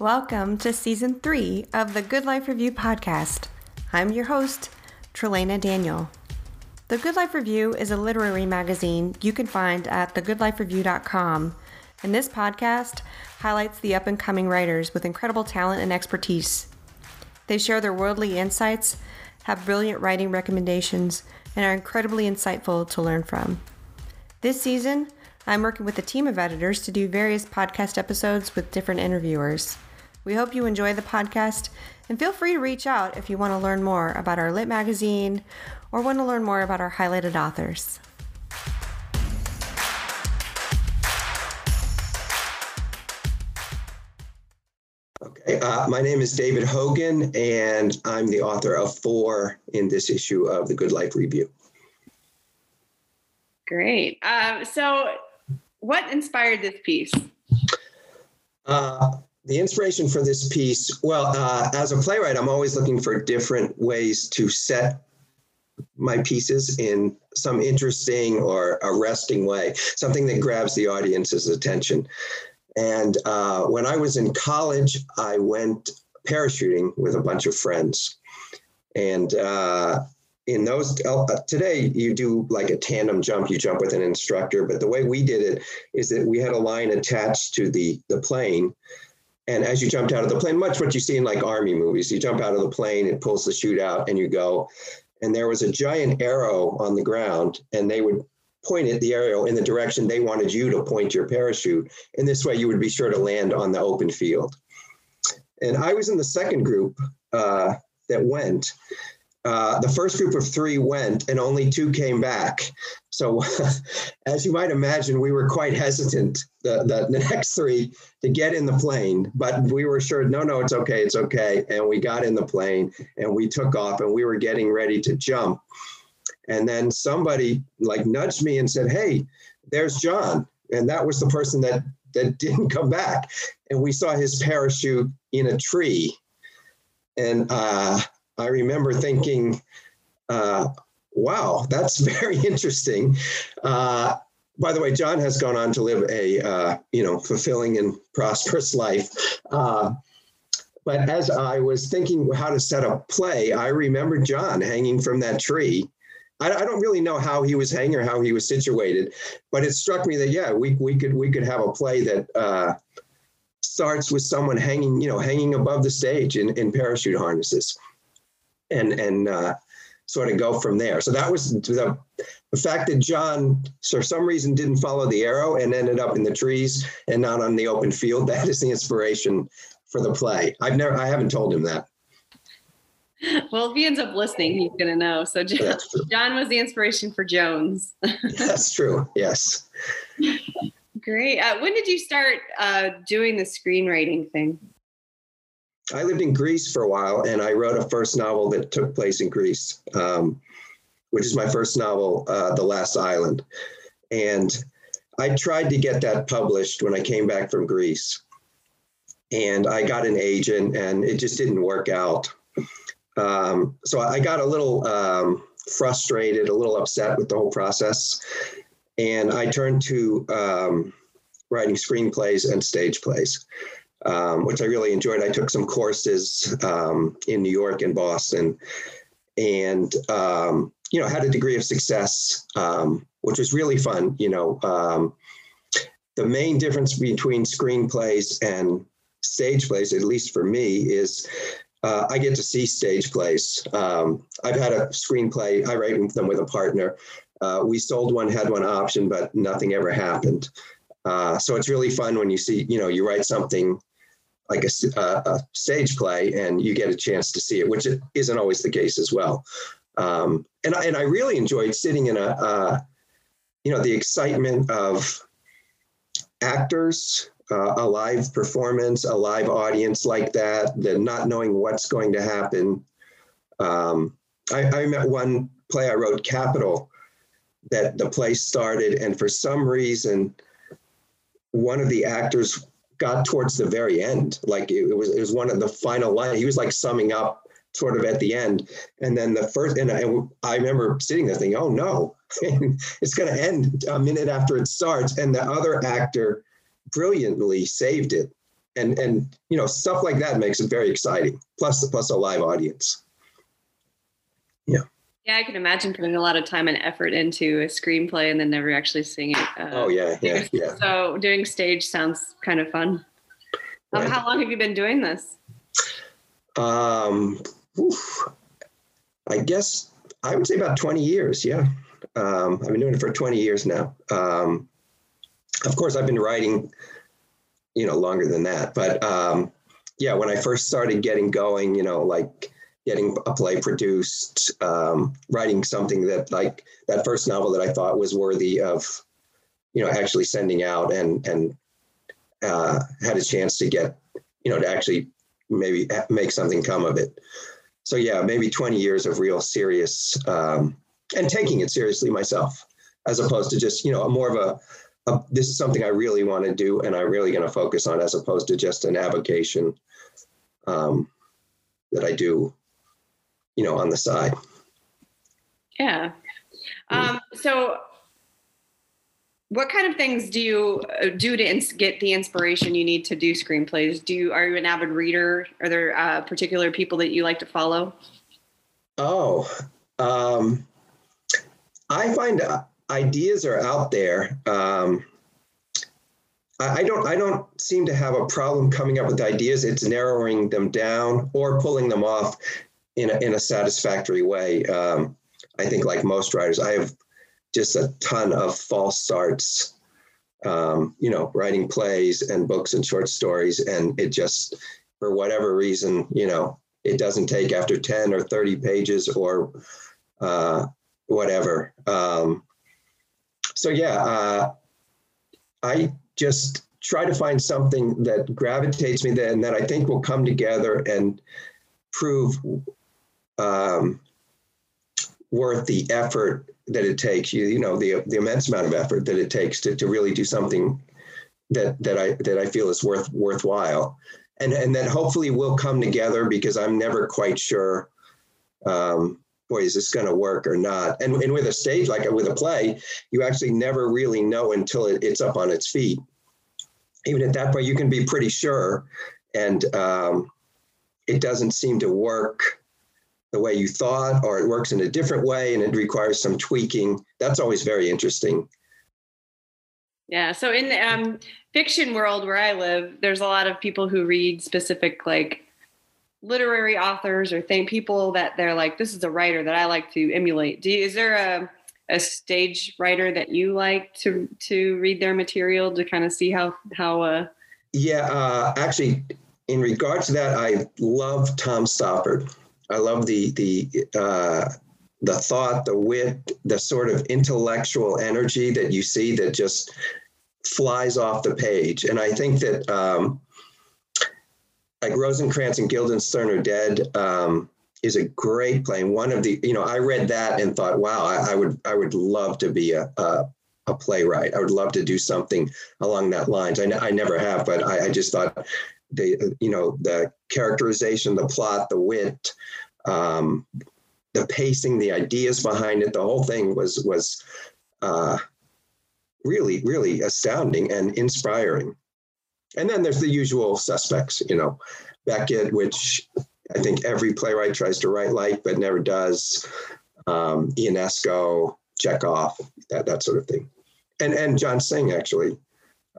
Welcome to season three of the Good Life Review podcast. I'm your host, Trelana Daniel. The Good Life Review is a literary magazine you can find at thegoodlifereview.com, and this podcast highlights the up and coming writers with incredible talent and expertise. They share their worldly insights, have brilliant writing recommendations, and are incredibly insightful to learn from. This season, I'm working with a team of editors to do various podcast episodes with different interviewers. We hope you enjoy the podcast and feel free to reach out if you want to learn more about our Lit magazine or want to learn more about our highlighted authors. Okay, uh, my name is David Hogan, and I'm the author of four in this issue of the Good Life Review. Great. Um, so, what inspired this piece? Uh, the inspiration for this piece, well, uh, as a playwright, I'm always looking for different ways to set my pieces in some interesting or arresting way, something that grabs the audience's attention. And uh, when I was in college, I went parachuting with a bunch of friends. And uh, in those uh, today you do like a tandem jump you jump with an instructor but the way we did it is that we had a line attached to the the plane and as you jumped out of the plane much what you see in like army movies you jump out of the plane it pulls the chute out and you go. And there was a giant arrow on the ground and they would point it the arrow in the direction they wanted you to point your parachute. And this way you would be sure to land on the open field. And i was in the second group uh, that went uh, the first group of three went and only two came back. So, as you might imagine, we were quite hesitant, the, the, next three, to get in the plane. But we were sure, no, no, it's okay, it's okay. And we got in the plane and we took off and we were getting ready to jump. And then somebody like nudged me and said, Hey, there's John. And that was the person that, that didn't come back. And we saw his parachute in a tree. And uh, I remember thinking, uh, wow, that's very interesting. Uh, by the way, John has gone on to live a uh, you know fulfilling and prosperous life. Uh, but as I was thinking how to set up play, I remember John hanging from that tree. I, I, don't really know how he was hanging or how he was situated, but it struck me that yeah, we we could we could have a play that uh, starts with someone hanging you know hanging above the stage in, in parachute harnesses and and uh, sort of go from there. So that was the, the fact that John, for some reason, didn't follow the arrow and ended up in the trees and not on the open field. That is the inspiration for the play. I've never, I haven't told him that. Well, if he ends up listening, he's going to know. So John, John was the inspiration for Jones. That's true. Yes. Great. Uh, when did you start uh, doing the screenwriting thing? I lived in Greece for a while, and I wrote a first novel that took place in Greece, um, which is my first novel, uh, The Last Island. And I tried to get that published when I came back from Greece. And I got an agent, and it just didn't work out. Um, so I got a little um, frustrated, a little upset with the whole process. And I turned to um, writing screenplays and stage plays um, which I really enjoyed. I took some courses um, in New York and Boston, and um, you know had a degree of success, um, which was really fun. You know, um, the main difference between screenplays and stage plays, at least for me, is uh, I get to see stage plays. Um, I've had a screenplay. I write them with a partner. Uh, we sold one, had one option, but nothing ever happened. Uh, so it's really fun when you see, you know, you write something like a, a, stage play and you get a chance to see it, which isn't always the case as well. Um, and, I, and I really enjoyed sitting in a, uh, you know, the excitement of actors, uh, a live performance, a live audience like that, the not knowing what's going to happen. Um, I, I met one play I wrote, Capital, that the play started, and for some reason, one of the actors got towards the very end. Like it, it was, it was one of the final line. He was like summing up sort of at the end. And then the first, and I, I remember sitting there thinking, oh no, it's going to end a minute after it starts. And the other actor brilliantly saved it. and and you know stuff like that makes it very exciting. Plus plus a live audience. Yeah. Yeah, I can imagine putting a lot of time and effort into a screenplay and then never actually seeing it. Uh, oh yeah, yeah, yeah. So doing stage sounds kind of fun. Um, how long have you been doing this? Um, oof, I guess I would say about 20 years. Yeah. Um, I've been doing it for 20 years now. Um, of course, I've been writing, you know, longer than that. But um, yeah, when I first started getting going, you know, like getting a play produced, um, writing something that like that first novel that I thought was worthy of, you know, actually sending out and and uh, had a chance to get, you know, to actually maybe make something come of it. So yeah, maybe 20 years of real serious um, and taking it seriously myself, as opposed to just you know more of a, a this is something I really want to do and I'm really going to focus on, as opposed to just an avocation um, that I do, you know, on the side. Yeah. Um, so what kind of things do you do to ins- get the inspiration you need to do screenplays? Do you are you an avid reader? Are there uh, particular people that you like to follow? Oh, um, I find uh, ideas are out there. Um, I, I don't. I don't seem to have a problem coming up with ideas. It's narrowing them down or pulling them off in a, in a satisfactory way. Um, I think, like most writers, I have just a ton of false starts, um, you know, writing plays and books and short stories. And it just, for whatever reason, you know, it doesn't take after 10 or 30 pages or uh, whatever. Um, so, yeah, uh, I just try to find something that gravitates me and that I think will come together and prove um, worth the effort that it takes you you know the the immense amount of effort that it takes to, to really do something that that I that I feel is worth worthwhile. And and that hopefully will come together because I'm never quite sure um, boy is this going to work or not? And, and with a stage like with a play you actually never really know until it, it's up on its feet. Even at that point you can be pretty sure and um, it doesn't seem to work the way you thought, or it works in a different way and it requires some tweaking. That's always very interesting. Yeah. So in the um, fiction world where I live, there's a lot of people who read specific like literary authors or think people that they're like, this is a writer that I like to emulate. Do you, is there a a stage writer that you like to to read their material to kind of see how how uh yeah uh actually in regard to that i love tom stoppard I love the the uh, the thought, the wit, the sort of intellectual energy that you see that just flies off the page. And I think that um, like Rosencrantz and Guildenstern are dead um, is a great play. And one of the, you know, I read that and thought, wow, I, I would I would love to be a, a, a playwright. I would love to do something along that lines. I, n- I never have, but I, I just thought the you know the characterization, the plot, the wit, um, the pacing, the ideas behind it, the whole thing was was uh, really really astounding and inspiring. And then there's the usual suspects, you know, Beckett, which I think every playwright tries to write like but never does. Um, Ionesco, Chekhov, that that sort of thing, and and John Synge actually.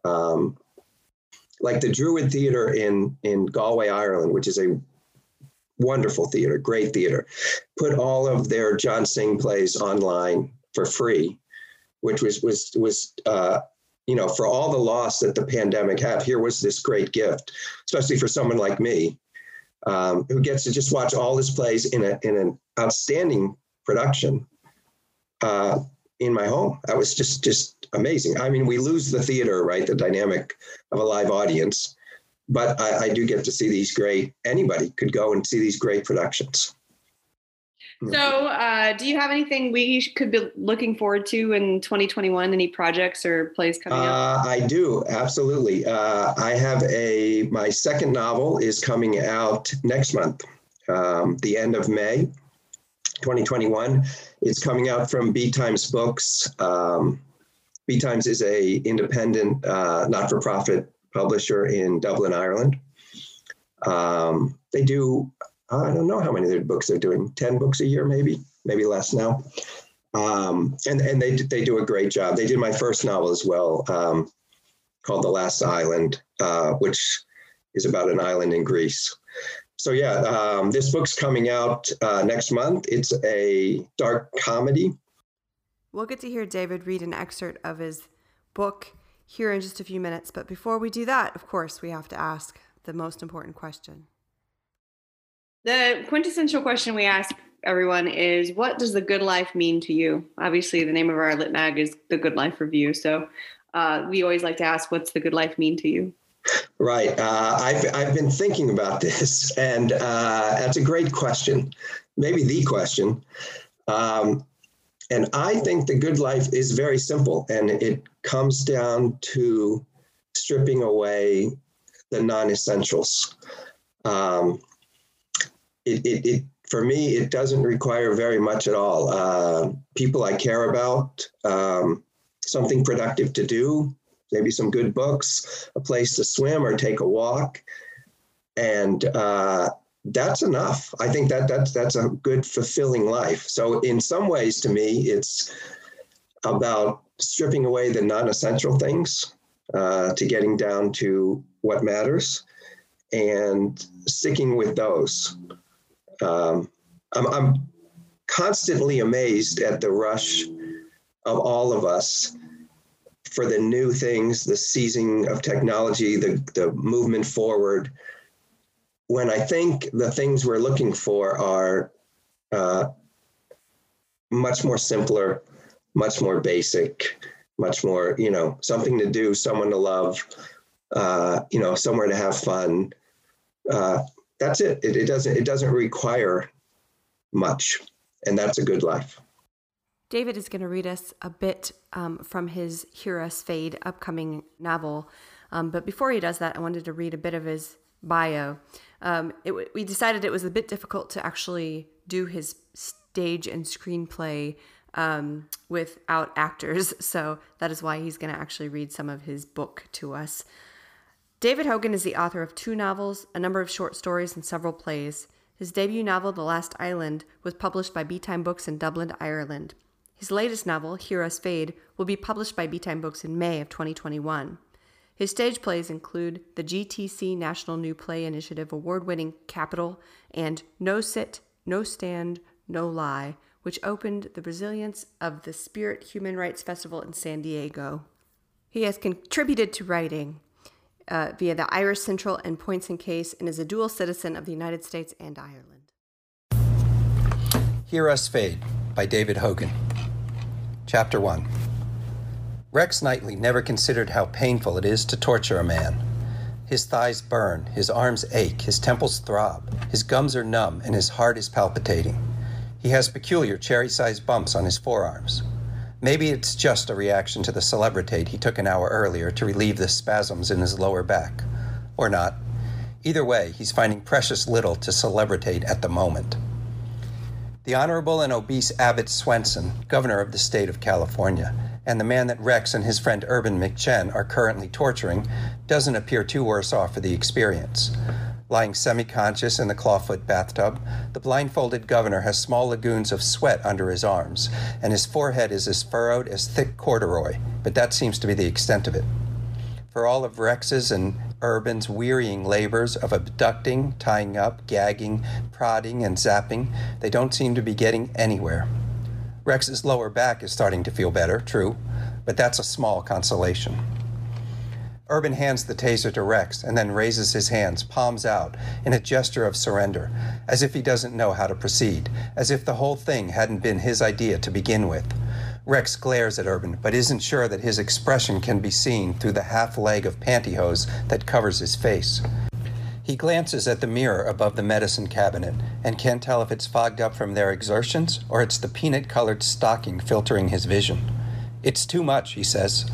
Um, like the Druid Theatre in in Galway, Ireland, which is a wonderful theater, great theater, put all of their John Synge plays online for free, which was was was uh, you know for all the loss that the pandemic had. Here was this great gift, especially for someone like me, um, who gets to just watch all his plays in a in an outstanding production. Uh, in my home. That was just just amazing. I mean, we lose the theater, right? The dynamic of a live audience but I, I, do get to see these great anybody could go and see these great productions so uh, do you have anything we could be looking forward to in 2021 any projects or plays coming uh, up i do absolutely uh, i have a my second novel is coming out next month um, the end of may 2021 it's coming out from Betimes books um, Betimes is a independent uh, not-for-profit publisher in Dublin, Ireland. Um, they do, I don't know how many their books they're doing, 10 books a year, maybe, maybe less now. Um, and and they, they do a great job. They did my first novel as well, um, called The Last Island, uh, which is about an island in Greece. So yeah, um, this book's coming out uh, next month. It's a dark comedy. We'll get to hear David read an excerpt of his book here in just a few minutes. But before we do that, of course, we have to ask the most important question. The quintessential question we ask everyone is what does the good life mean to you? Obviously, the name of our lit mag is the Good Life Review. So uh, we always like to ask, what's the good life mean to you? Right. Uh, I've, I've been thinking about this, and uh, that's a great question. Maybe the question. Um, and I think the good life is very simple, and it comes down to stripping away the non essentials. Um, it, it, it, for me, it doesn't require very much at all. Uh, people I care about, um, something productive to do, maybe some good books, a place to swim or take a walk, and uh, that's enough. I think that that's that's a good fulfilling life. So in some ways, to me, it's about stripping away the non-essential things uh, to getting down to what matters and sticking with those. Um, I'm, I'm constantly amazed at the rush of all of us for the new things, the seizing of technology, the, the movement forward. When I think the things we're looking for are uh, much more simpler, much more basic, much more, you know, something to do, someone to love, uh, you know, somewhere to have fun. Uh, that's it. it. It doesn't. It doesn't require much, and that's a good life. David is going to read us a bit um, from his Hear Us Fade upcoming novel. Um, but before he does that, I wanted to read a bit of his bio. Um, it, we decided it was a bit difficult to actually do his stage and screenplay um, without actors, so that is why he's going to actually read some of his book to us. David Hogan is the author of two novels, a number of short stories, and several plays. His debut novel, The Last Island, was published by Betimes Books in Dublin, Ireland. His latest novel, Hear Us Fade, will be published by Betimes Books in May of 2021. His stage plays include the GTC National New Play Initiative award winning Capital and No Sit, No Stand, No Lie, which opened the Resilience of the Spirit Human Rights Festival in San Diego. He has contributed to writing uh, via the Irish Central and Points in Case and is a dual citizen of the United States and Ireland. Hear Us Fade by David Hogan. Chapter 1 Rex Knightley never considered how painful it is to torture a man. His thighs burn, his arms ache, his temples throb, his gums are numb, and his heart is palpitating. He has peculiar cherry sized bumps on his forearms. Maybe it's just a reaction to the celebritate he took an hour earlier to relieve the spasms in his lower back. Or not. Either way, he's finding precious little to celebritate at the moment. The Honorable and Obese Abbott Swenson, Governor of the State of California, and the man that Rex and his friend Urban McChen are currently torturing, doesn't appear too worse off for the experience. Lying semi conscious in the clawfoot bathtub, the blindfolded governor has small lagoons of sweat under his arms, and his forehead is as furrowed as thick corduroy, but that seems to be the extent of it. For all of Rex's and Urban's wearying labors of abducting, tying up, gagging, prodding, and zapping, they don't seem to be getting anywhere. Rex's lower back is starting to feel better, true, but that's a small consolation. Urban hands the taser to Rex and then raises his hands, palms out, in a gesture of surrender, as if he doesn't know how to proceed, as if the whole thing hadn't been his idea to begin with. Rex glares at Urban, but isn't sure that his expression can be seen through the half leg of pantyhose that covers his face. He glances at the mirror above the medicine cabinet and can't tell if it's fogged up from their exertions or it's the peanut colored stocking filtering his vision. It's too much, he says.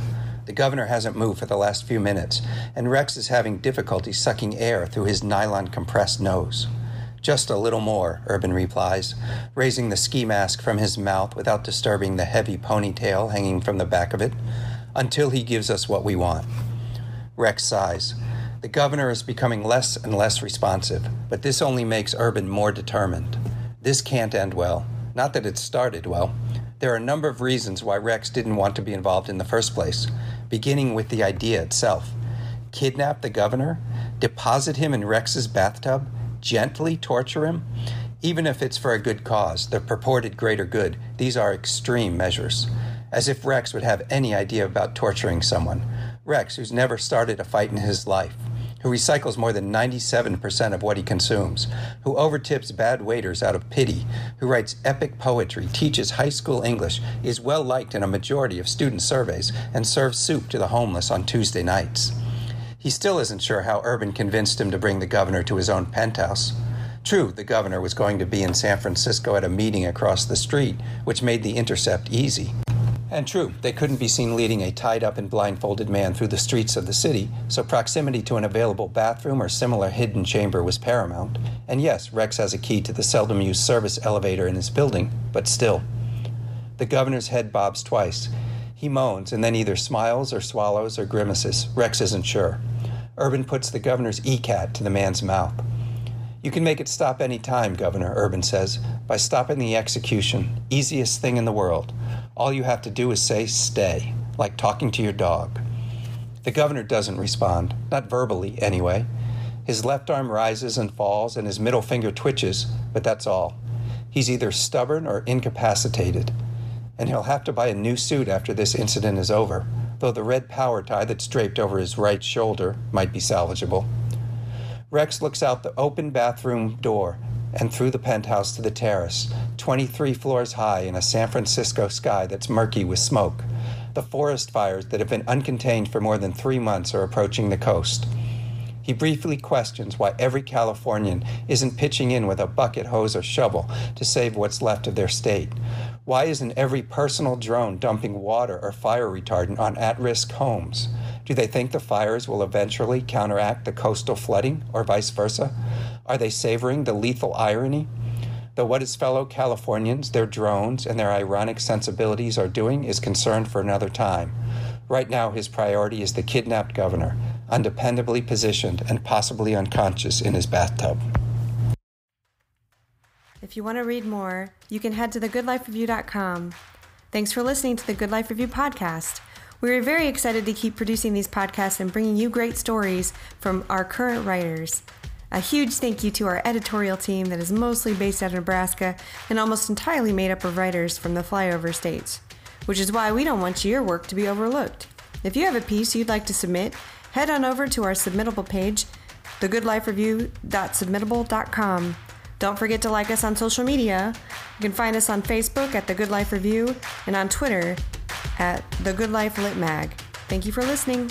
The governor hasn't moved for the last few minutes, and Rex is having difficulty sucking air through his nylon compressed nose. Just a little more, Urban replies, raising the ski mask from his mouth without disturbing the heavy ponytail hanging from the back of it, until he gives us what we want. Rex sighs. The governor is becoming less and less responsive, but this only makes Urban more determined. This can't end well. Not that it started well. There are a number of reasons why Rex didn't want to be involved in the first place, beginning with the idea itself. Kidnap the governor? Deposit him in Rex's bathtub? Gently torture him? Even if it's for a good cause, the purported greater good, these are extreme measures. As if Rex would have any idea about torturing someone. Rex, who's never started a fight in his life who recycles more than 97% of what he consumes, who overtips bad waiters out of pity, who writes epic poetry, teaches high school English, is well liked in a majority of student surveys, and serves soup to the homeless on Tuesday nights. He still isn't sure how Urban convinced him to bring the governor to his own penthouse. True, the governor was going to be in San Francisco at a meeting across the street, which made the intercept easy. And true, they couldn't be seen leading a tied up and blindfolded man through the streets of the city, so proximity to an available bathroom or similar hidden chamber was paramount. And yes, Rex has a key to the seldom used service elevator in his building, but still. The governor's head bobs twice. He moans and then either smiles or swallows or grimaces. Rex isn't sure. Urban puts the governor's ECAT to the man's mouth. You can make it stop any time, Governor, Urban says, by stopping the execution. Easiest thing in the world. All you have to do is say, stay, like talking to your dog. The governor doesn't respond, not verbally, anyway. His left arm rises and falls, and his middle finger twitches, but that's all. He's either stubborn or incapacitated. And he'll have to buy a new suit after this incident is over, though the red power tie that's draped over his right shoulder might be salvageable. Rex looks out the open bathroom door and through the penthouse to the terrace, 23 floors high in a San Francisco sky that's murky with smoke. The forest fires that have been uncontained for more than three months are approaching the coast. He briefly questions why every Californian isn't pitching in with a bucket, hose, or shovel to save what's left of their state. Why isn't every personal drone dumping water or fire retardant on at risk homes? Do they think the fires will eventually counteract the coastal flooding, or vice versa? Are they savoring the lethal irony? Though what his fellow Californians, their drones, and their ironic sensibilities are doing is concerned for another time. Right now, his priority is the kidnapped governor, undependably positioned and possibly unconscious in his bathtub. If you want to read more, you can head to thegoodlifereview.com. Thanks for listening to the Good Life Review podcast. We are very excited to keep producing these podcasts and bringing you great stories from our current writers. A huge thank you to our editorial team that is mostly based out of Nebraska and almost entirely made up of writers from the flyover states, which is why we don't want your work to be overlooked. If you have a piece you'd like to submit, head on over to our submittable page, thegoodlifereview.submittable.com. Don't forget to like us on social media. You can find us on Facebook at The Good Life Review and on Twitter at The Good Life Lit Mag. Thank you for listening.